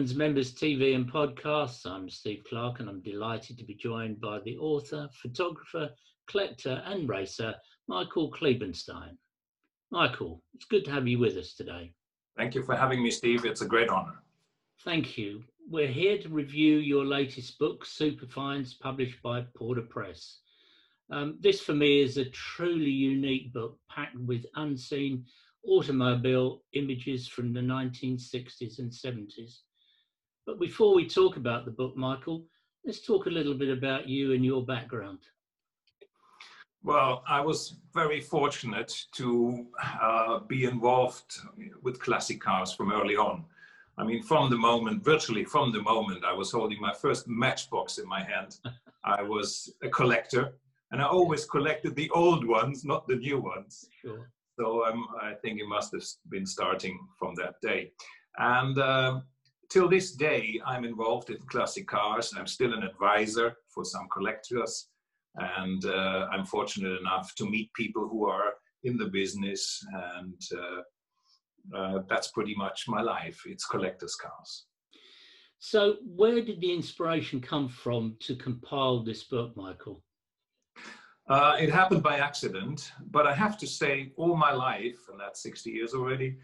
Brooklands Members TV and Podcasts. I'm Steve Clark and I'm delighted to be joined by the author, photographer, collector, and racer, Michael Kliebenstein. Michael, it's good to have you with us today. Thank you for having me, Steve. It's a great honor. Thank you. We're here to review your latest book, Superfinds, published by Porter Press. Um, this, for me, is a truly unique book packed with unseen automobile images from the 1960s and 70s. But before we talk about the book, Michael, let's talk a little bit about you and your background. Well, I was very fortunate to uh, be involved with classic cars from early on. I mean, from the moment, virtually from the moment I was holding my first matchbox in my hand, I was a collector. And I always collected the old ones, not the new ones. Sure. So um, I think it must have been starting from that day. And uh, till this day, I'm involved in classic cars. I'm still an advisor for some collectors. And uh, I'm fortunate enough to meet people who are in the business. And uh, uh that's pretty much my life. It's collector's cars. So, where did the inspiration come from to compile this book, Michael? Uh, it happened by accident, but I have to say, all my life, and that's 60 years already,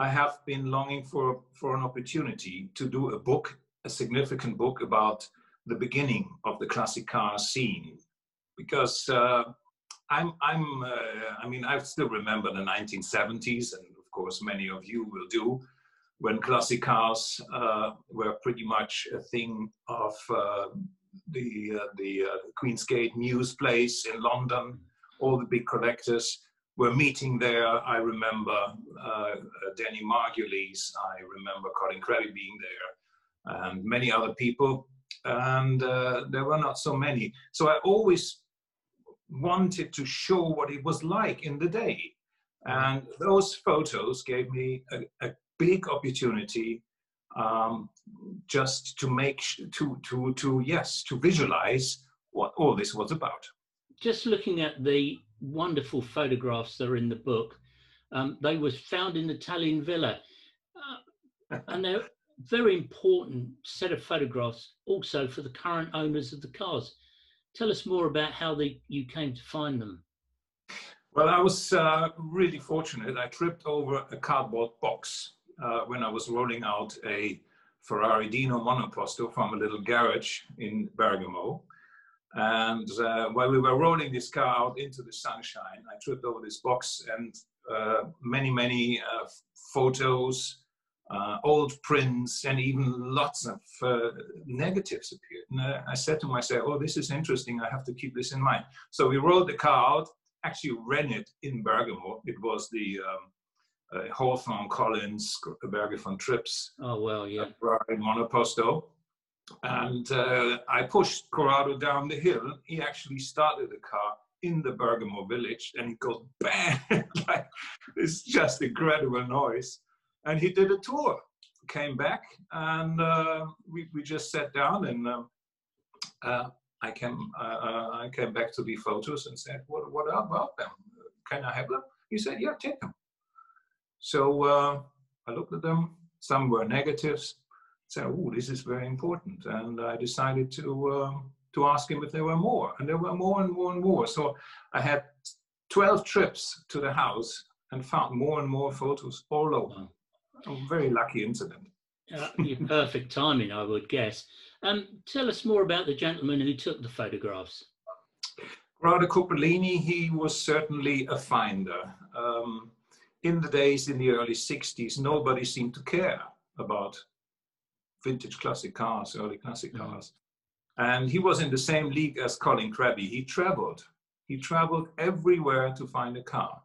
I have been longing for, for an opportunity to do a book, a significant book about the beginning of the classic car scene. Because uh, I'm, I'm uh, I mean, I still remember the 1970s, and of course, many of you will do, when classic cars uh, were pretty much a thing of uh, the uh, the uh, Queensgate Mews Place in London. All the big collectors were meeting there. I remember uh, Danny Margulies. I remember Colin Creevey being there, and many other people. And uh, there were not so many. So I always wanted to show what it was like in the day. And those photos gave me a, a big opportunity um, just to make to to to yes to visualize what all this was about. Just looking at the wonderful photographs that are in the book, um, they were found in the Tallinn villa, uh, and they're very important set of photographs also for the current owners of the cars. Tell us more about how they, you came to find them. Well, I was uh, really fortunate. I tripped over a cardboard box uh, when I was rolling out a Ferrari Dino monoposto from a little garage in Bergamo. And uh, while we were rolling this car out into the sunshine, I tripped over this box and uh, many, many uh, photos, uh, old prints, and even lots of uh, negatives appeared. And I said to myself, oh, this is interesting. I have to keep this in mind. So we rolled the car out, actually ran it in Bergamo. It was the um, uh, Hawthorn Collins, Berghe von Trips. Oh, well, yeah. In Monoposto. And uh, I pushed Corrado down the hill. He actually started the car in the Bergamo village and he goes bang! like, it's just incredible noise. And he did a tour, came back, and uh, we, we just sat down and um, uh, I came uh, uh, I came back to the photos and said, "What what about them? Can I have them?" He said, "Yeah, take them." So uh, I looked at them. Some were negatives. Said, "Oh, this is very important," and I decided to um, to ask him if there were more, and there were more and more and more. So I had 12 trips to the house and found more and more photos all over. A very lucky incident. Uh, perfect timing, I would guess. Um, tell us more about the gentleman who took the photographs. Corrado Cupellini, he was certainly a finder. Um, in the days in the early 60s, nobody seemed to care about vintage classic cars, early classic mm-hmm. cars. And he was in the same league as Colin Creevey. He traveled. He traveled everywhere to find a car.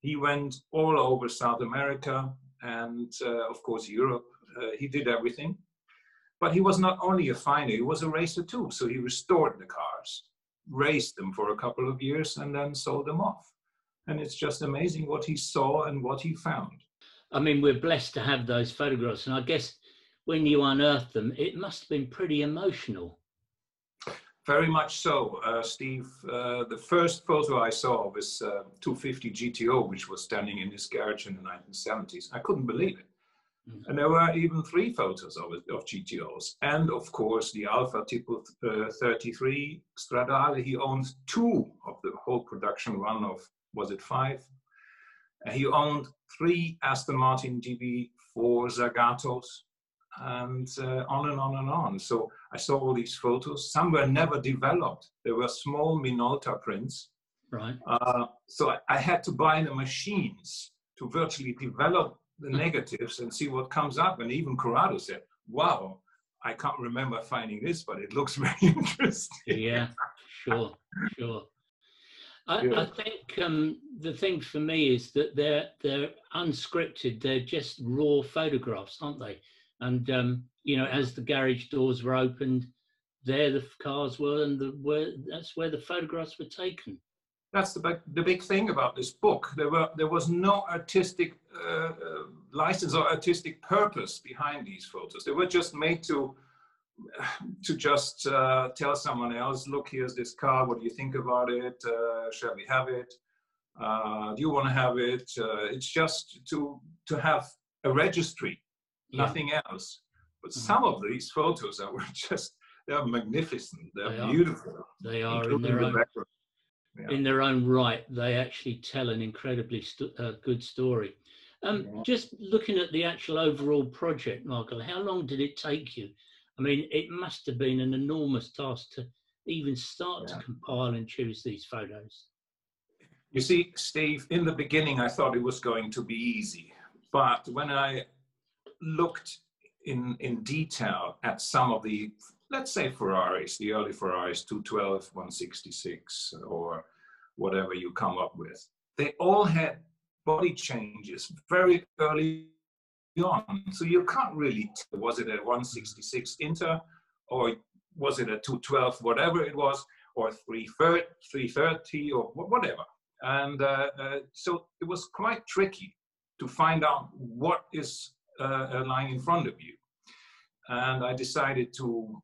He went all over South America and, uh, of course, Europe. Uh, he did everything. But he was not only a finder, he was a racer too. So he restored the cars, raced them for a couple of years, and then sold them off and it's just amazing what he saw and what he found. I mean, we're blessed to have those photographs, and I guess when you unearthed them, it must have been pretty emotional. Very much so, uh, Steve. Uh, the first photo I saw was uh, 250 GTO, which was standing in his garage in the 1970s. I couldn't believe it. Mm. And there were even three photos of, it, of GTOs. And of course, the Alfa Tipo uh, 33 Stradale, he owns two of the whole production run of, was it five? He owned three Aston Martin DB4 Zagatos and uh, on and on and on. So I saw all these photos. Some were never developed. They were small Minolta prints. Right. Uh, so I, I, had to buy the machines to virtually develop the hmm. negatives and see what comes up. And even Corrado said, wow, I can't remember finding this, but it looks very interesting. Yeah, sure, sure. I, yeah. I think um, the thing for me is that they're they're unscripted. They're just raw photographs, aren't they? And um, you know, as the garage doors were opened, there the cars were, and the where that's where the photographs were taken that's the big, the big thing about this book. There were there was no artistic uh, uh, license or artistic purpose behind these photos. They were just made to to just uh, tell someone else, look, here's this car. What do you think about it? Uh, shall we have it? Uh, do you want to have it? Uh, it's just to to have a registry, yeah. nothing else. But mm-hmm. some of these photos are just they are magnificent. They're they beautiful. Are. They are in their own. Yeah. in their own right, they actually tell an incredibly st- uh, good story. Um, yeah. Just looking at the actual overall project, Michael, how long did it take you? I mean, it must have been an enormous task to even start yeah. to compile and choose these photos. You see, Steve, in the beginning, I thought it was going to be easy. But when I looked in, in detail at some of the let's say Ferraris, the early Ferraris, 212, 166, or whatever you come up with. They all had body changes very early on. So you can't really tell, was it a 166 Inter or was it a 212, whatever it was, or 330 or whatever. And uh, uh, so it was quite tricky to find out what is uh, lying in front of you. And I decided to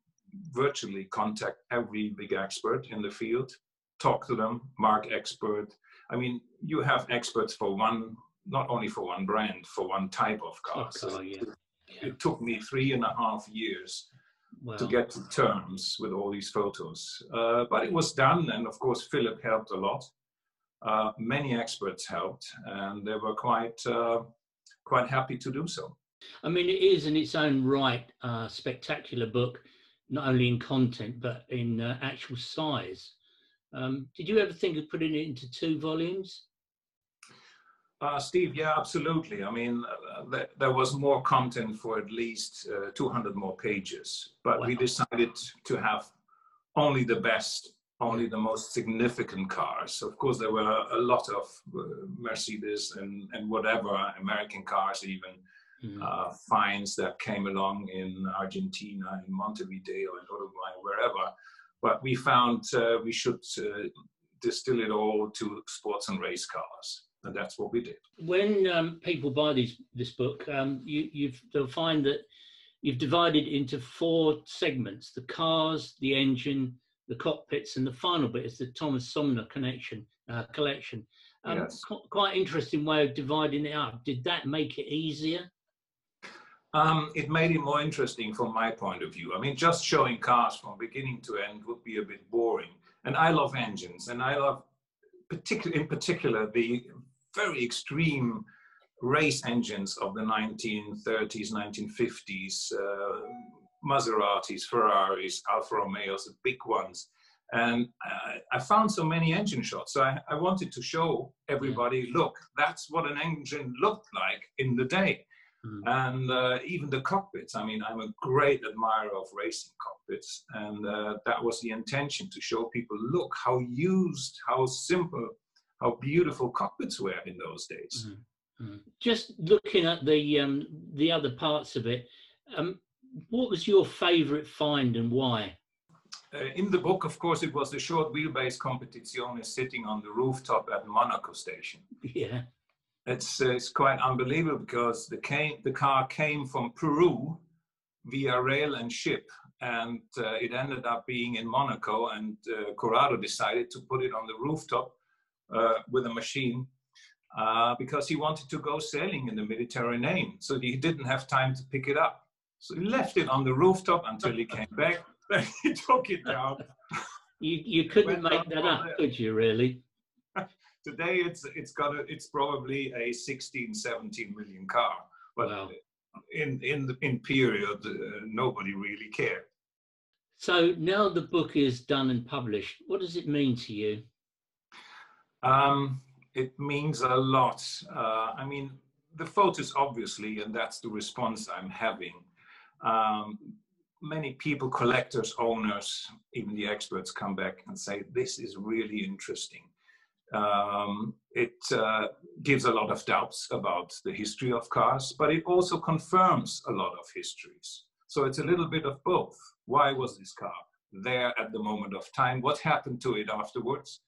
virtually contact every big expert in the field, talk to them, mark expert. I mean, you have experts for one, not only for one brand, for one type of car. Oh, yeah. it, it, took me three and a half years to get to terms with all these photos. Uh, but it was done, and of course, Philip helped a lot. Uh, many experts helped, and they were quite uh, quite happy to do so. I mean, it is in its own right a spectacular book not only in content but in uh, actual size. Um, did you ever think of putting it into two volumes? Uh, Steve, yeah, absolutely. I mean, uh, th- there was more content for at least uh, 200 more pages, but wow. we decided to have only the best, only the most significant cars. Of course, there were a lot of uh, Mercedes and, and whatever, American cars even, mm. uh, finds that came along in Argentina, in Montevideo, in Uruguay, wherever. But we found uh, we should uh, distill it all to sports and race cars. And that's what we did. When um, people buy these, this book, um, you, they'll find that you've divided into four segments the cars, the engine, the cockpits, and the final bit is the Thomas Sumner connection uh, collection. Um, yes. Qu- quite interesting way of dividing it up. Did that make it easier? Um, it made it more interesting from my point of view. I mean, just showing cars from beginning to end would be a bit boring. And I love engines, and I love, particular, in particular, the very extreme race engines of the 1930s, 1950s, uh, Maseratis, Ferraris, Alfa Romeos, the big ones. And I, I found so many engine shots. So I, I wanted to show everybody, look, that's what an engine looked like in the day. Mm. And uh, even the cockpits. I mean, I'm a great admirer of racing cockpits, and uh, that was the intention to show people look how used, how simple, how beautiful cockpits were in those days. Mm. Mm. Just looking at the um, the other parts of it, um, what was your favourite find and why? Uh, in the book, of course, it was the short wheelbase competition sitting on the rooftop at Monaco station. Yeah it's uh, it's quite unbelievable because the came the car came from Peru via rail and ship, and uh, it ended up being in Monaco. And uh, Corrado decided to put it on the rooftop uh, with a machine, uh, because he wanted to go sailing in the Mediterranean. So he didn't have time to pick it up. So he left it on the rooftop until he came back. Then he took it down. You, you couldn't make that up, could you, really? Today it's it's got a, it's probably a 16, 17 million car. But wow. in in the in period, uh, nobody really cared. So now the book is done and published. What does it mean to you? Um, it means a lot. Uh, I mean, the photos, obviously, and that's the response I'm having. Um, many people, collectors, owners, even the experts come back and say, this is really interesting. Um, it uh, gives a lot of doubts about the history of cars, but it also confirms a lot of histories. So it's a little bit of both. Why was this car there at the moment of time? What happened to it afterwards?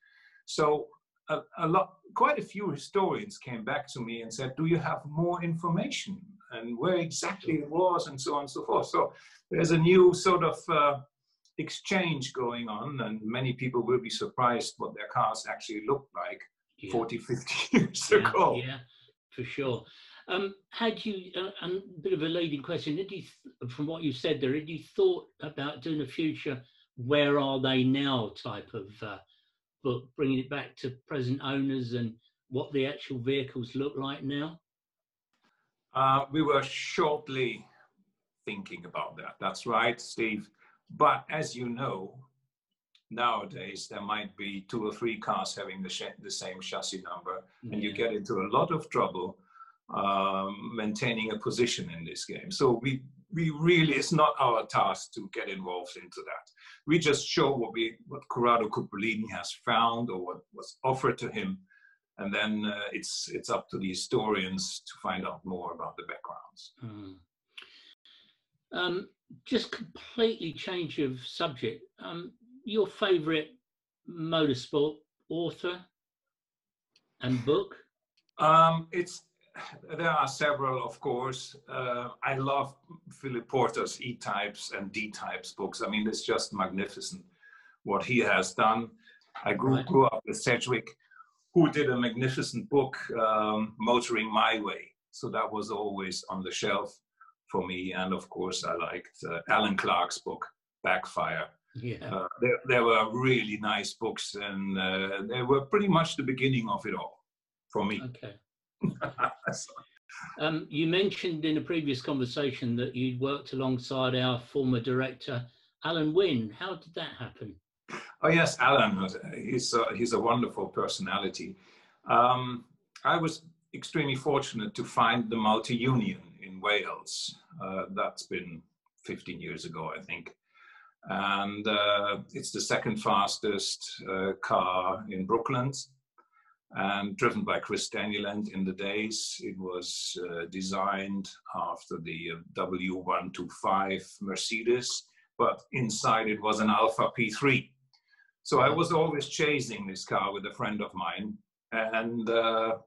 So a, a, lot, quite a few historians came back to me and said, "Do you have more information and where exactly it was and so on and so forth?" So there's a new sort of uh, exchange going on, and many people will be surprised what their cars actually looked like yeah. 40, 50 years yeah, ago. Yeah, for sure. Um, had you uh, a bit of a leading question? Did you, from what you said there, had you thought about doing a future "Where Are They Now" type of uh, book, bringing it back to present owners and what the actual vehicles look like now? Uh, we were shortly thinking about that. That's right, Steve. But as you know, nowadays there might be two or three cars having the, the same chassis number, yeah. and you get into a lot of trouble um, maintaining a position in this game. So we we really it's not our task to get involved into that. We just show what we what Corrado Cupellini has found or what was offered to him, and then uh, it's it's up to the historians to find out more about the backgrounds. Mm. Um, just completely change of subject. Um, your favourite motorsport author and book? Um, it's there are several, of course. Uh, I love Philip Porter's E-types and D-types books. I mean, it's just magnificent what he has done. I grew, right. grew up with Sedgwick, who did a magnificent book, um, Motoring My Way. So that was always on the shelf for me. And of course, I liked uh, Alan Clark's book, Backfire. Yeah. Uh, there, there, were really nice books, and uh, they were pretty much the beginning of it all for me. Okay. um, you mentioned in a previous conversation that you'd worked alongside our former director, Allan Winn. How did that happen? Oh yes, Alan. He's a, he's a wonderful personality. Um, I was extremely fortunate to find the multi-union in Wales. Uh, that's been 15 years ago, I think. And uh, it's the second fastest uh, car in Brooklands and driven by Chris Staniland in the days. It was uh, designed after the uh, W125 Mercedes, but inside it was an Alfa P3. So I was always chasing this car with a friend of mine, and uh,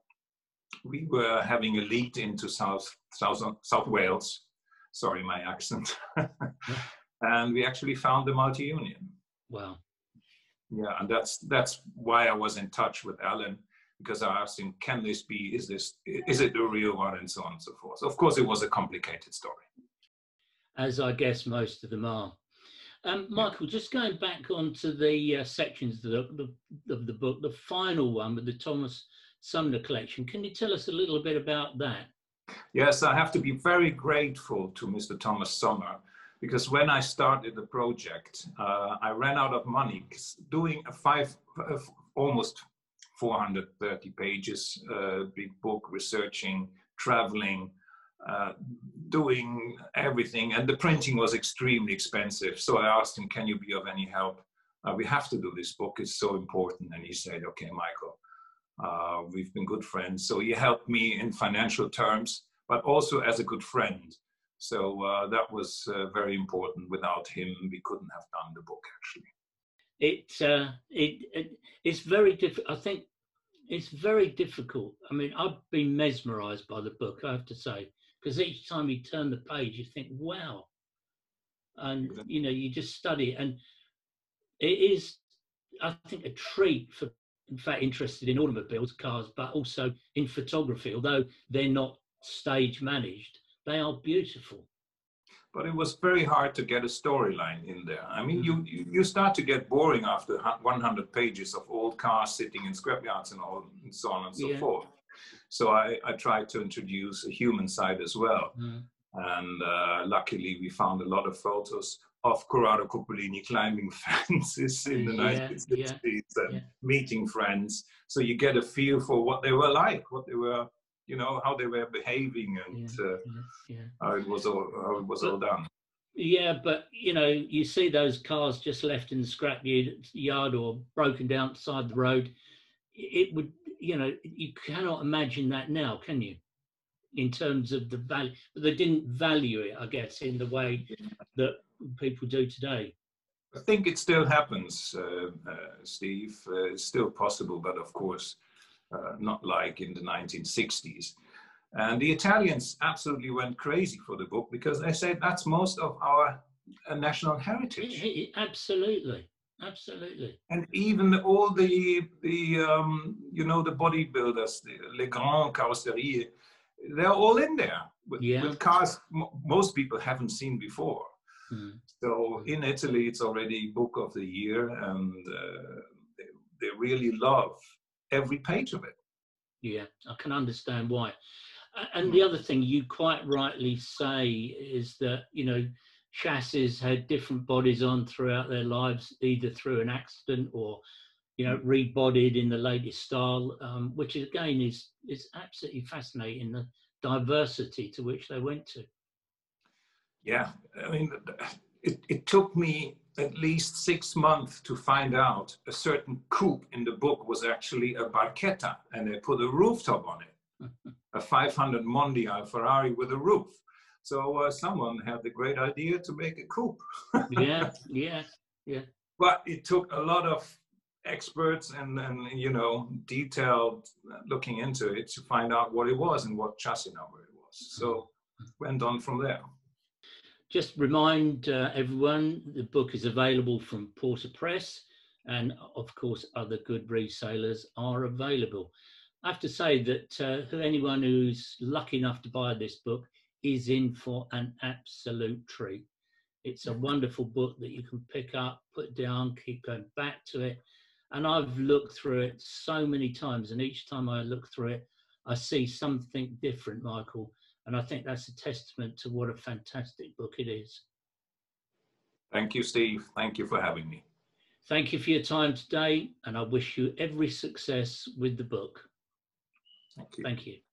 we were having a lead into South, South, South Wales. Sorry, my accent. and we actually found the multi-union. Wow. Yeah, and that's that's why I was in touch with Alan because I asked him, can this be, is this, is it the real one, and so on and so forth. Of course, it was a complicated story. As I guess most of them are. Um, Michael, just going back onto the uh, sections of the, the, of the book, the final one with the Thomas Sumner collection, can you tell us a little bit about that? Yes, I have to be very grateful to Mr. Thomas Sumner because when I started the project, uh, I ran out of money doing a five, uh, almost 430 pages, uh, big book, researching, traveling, uh, doing everything. And the printing was extremely expensive. So I asked him, Can you be of any help? Uh, we have to do this book, it's so important. And he said, Okay, Michael, uh, we've been good friends. So he helped me in financial terms, but also as a good friend. So uh, that was uh, very important. Without him, we couldn't have done the book actually it, it, it it's very difficult. I think it's very difficult. I mean, I've been mesmerised by the book. I have to say, because each time you turn the page, you think, "Wow," and you know, you just study it, and it is, I think, a treat for in fact, interested in automobiles, cars, but also in photography. Although they're not stage managed, they are beautiful. But it was very hard to get a storyline in there. I mean, you mm. you start to get boring after 100 pages of old cars sitting in scrapyards and all and so on and so yeah. forth. So I, I tried to introduce a human side as well. Mm. And uh, luckily, we found a lot of photos of Corrado Cupellini climbing fences in the yeah, 1960s yeah, and yeah. meeting friends. So you get a feel for what they were like, what they were, you know, how they were behaving, and uh, how it was all how it was but, all done. Yeah, but you know, you see those cars just left in the scrap yard or broken down beside the road. It would, you know, you cannot imagine that now, can you? In terms of the value, they didn't value it, I guess, in the way that people do today? I think it still happens, uh, uh, Steve. Uh, it's still possible, but of course, uh, not like in the 1960s. And the Italians absolutely went crazy for the book because they said that's most of our uh, national heritage. It, it, absolutely, absolutely. And even all the the um, you know the bodybuilders, the Les Grands Carrosserie, they're all in there with, yeah. with cars most people haven't seen before. Mm. So in Italy, it's already book of the year, and uh, they, they really love every page of it. Yeah, I can understand why. And the other thing you quite rightly say is that, you know, chassis had different bodies on throughout their lives, either through an accident or, you know, rebodied in the latest style, um, which again is, is absolutely fascinating, the diversity to which they went to yeah, I mean, it, it took me at least six months to find out a certain coupe in the book was actually a barchetta and they put a rooftop on it, a 500 Mondial Ferrari with a roof. So uh, someone had the great idea to make a coupe. yeah, yeah, yeah. But it took a lot of experts and, and you know detailed looking into it to find out what it was and what chassis number it was. So went on from there. Just remind uh, everyone the book is available from Porter Press, and of course, other good resellers are available. I have to say that uh, anyone who's lucky enough to buy this book is in for an absolute treat. It's a wonderful book that you can pick up, put down, keep going back to it. And I've looked through it so many times, and each time I look through it, I see something different, Michael. And I think that's a testament to what a fantastic book it is. Thank you, Steve. Thank you for having me. Thank you for your time today, and I wish you every success with the book. Thank you. Thank you.